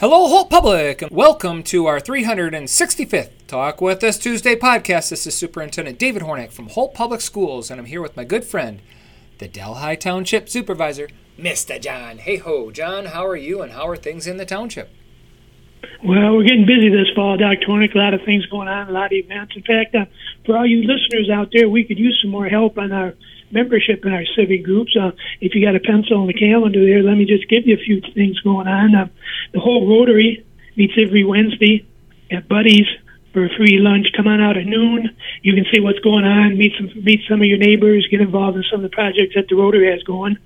Hello, Holt Public, and welcome to our 365th Talk With Us Tuesday podcast. This is Superintendent David Hornak from Holt Public Schools, and I'm here with my good friend, the Delhi Township Supervisor, Mr. John. Hayhoe, John, how are you, and how are things in the township? Well, we're getting busy this fall, Dr. Hornak. A lot of things going on, a lot of events. In fact, uh, for all you listeners out there, we could use some more help on our membership in our civic groups. Uh, if you got a pencil and a calendar there, let me just give you a few things going on. Uh, the Holt Rotary meets every Wednesday at Buddy's for a free lunch. Come on out at noon. You can see what's going on, meet some meet some of your neighbors, get involved in some of the projects that the Rotary has going.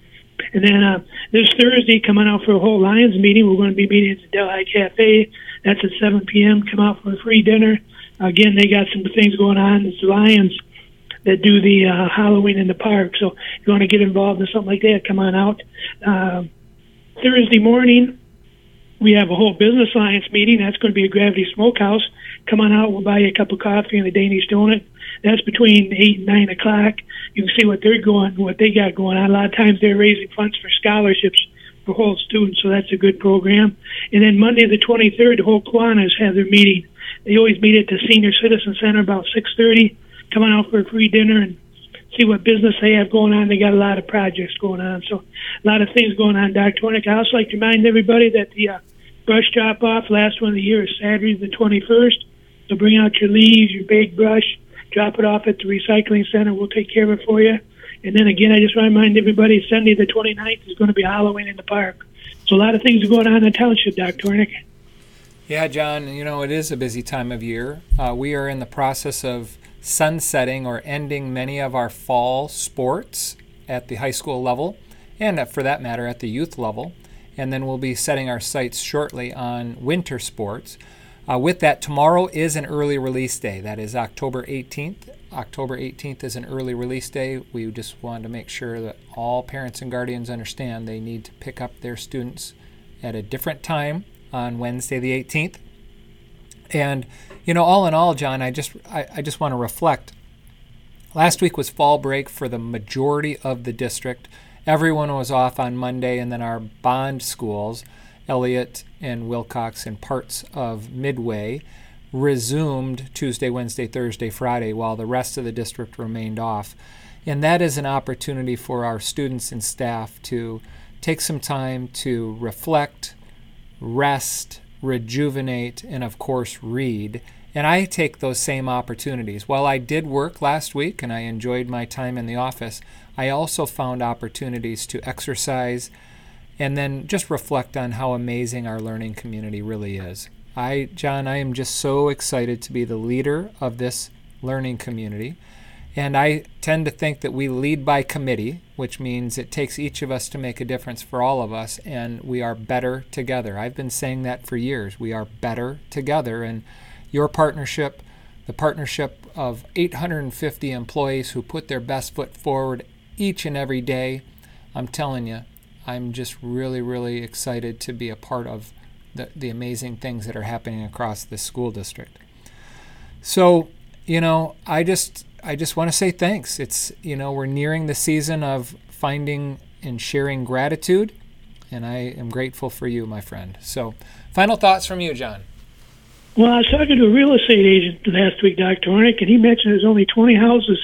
And then uh, this Thursday, come on out for a Holt Lions meeting. We're going to be meeting at the Delhi Cafe. That's at 7 p.m. Come out for a free dinner. Again, they got some things going on. It's the Lions that do the uh, Halloween in the park. So if you want to get involved in something like that, come on out. Uh, Thursday morning, we have a Holt business alliance meeting. That's going to be at Gravity Smokehouse. Come on out. We'll buy you a cup of coffee and a Danish donut. That's between eight and nine o'clock. You can see what they're going, what they got going on. A lot of times they're raising funds for scholarships for Holt students, so that's a good program. And then Monday the 23rd, the Holt Kiwanis have their meeting. They always meet at the Senior Citizen Center about 6:30 come on out for a free dinner and see what business they have going on. They got a lot of projects going on, so a lot of things going on. Dr. Hornak, I also like to remind everybody that the uh, brush drop off, last one of the year, is Saturday the 21st. So bring out your leaves, your big brush, drop it off at the recycling center. We'll take care of it for you. And then again, I just want to remind everybody Sunday the 29th is going to be Halloween in the park. So a lot of things are going on in the township, Dr. Hornak. Yeah, John, you know, it is a busy time of year. Uh, we are in the process of sunsetting or ending many of our fall sports at the high school level, and uh, for that matter, at the youth level. And then we'll be setting our sights shortly on winter sports. Uh, with that, tomorrow is an early release day. That is October 18th. October 18th is an early release day. We just wanted to make sure that all parents and guardians understand they need to pick up their students at a different time on Wednesday the 18th. And you know, all in all, John, I just I, I just want to reflect. Last week was fall break for the majority of the district. Everyone was off on Monday, and then our bond schools, Elliott and Wilcox and parts of Midway, resumed Tuesday, Wednesday, Thursday, Friday, while the rest of the district remained off. And that is an opportunity for our students and staff to take some time to reflect, rest, rejuvenate, and of course, read. And I take those same opportunities. While I did work last week and I enjoyed my time in the office, I also found opportunities to exercise and then just reflect on how amazing our learning community really is. I, John, I am just so excited to be the leader of this learning community. And I tend to think that we lead by committee, which means it takes each of us to make a difference for all of us, and we are better together. I've been saying that for years. We are better together. And your partnership, the partnership of 850 employees who put their best foot forward each and every day, I'm telling you, I'm just really, really excited to be a part of the, the amazing things that are happening across this school district. So, you know, I just I just want to say thanks. It's, you know, we're nearing the season of finding and sharing gratitude, and I am grateful for you, my friend. So, final thoughts from you, John. Well, I was talking to a real estate agent last week, Dr. Hornak, and he mentioned there's only 20 houses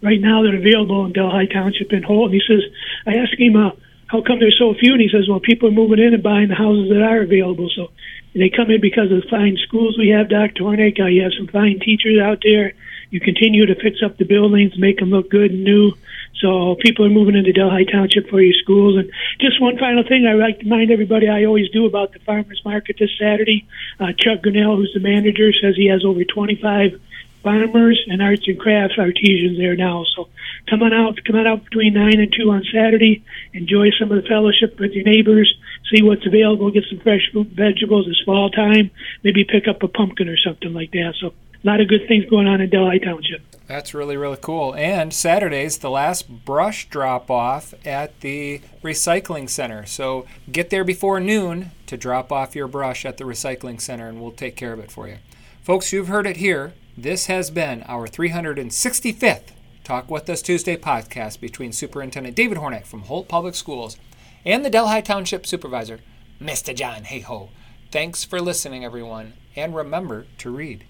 right now that are available in Delhi Township in Holt. And he says, I asked him, uh, how come there's so few? And he says, well, people are moving in and buying the houses that are available. So they come in because of the fine schools we have, Dr. Hornak. Uh, you have some fine teachers out there you continue to fix up the buildings, make them look good and new. So people are moving into Delhi Township for your schools. And just one final thing, I like to remind everybody I always do about the farmers market this Saturday. Uh, Chuck Grinnell, who's the manager, says he has over 25 farmers and arts and crafts artisans there now. So come on out, come on out between nine and two on Saturday. Enjoy some of the fellowship with your neighbors. See what's available. Get some fresh fruit vegetables. It's fall time. Maybe pick up a pumpkin or something like that. So a lot of good things going on in Delhi Township. That's really, really cool. And Saturday's the last brush drop off at the recycling center. So get there before noon to drop off your brush at the recycling center, and we'll take care of it for you. Folks, you've heard it here. This has been our 365th Talk With Us Tuesday podcast between Superintendent David Hornak from Holt Public Schools and the Delhi Township Supervisor, Mr. John Hayhoe. Thanks for listening, everyone, and remember to read.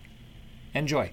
Enjoy.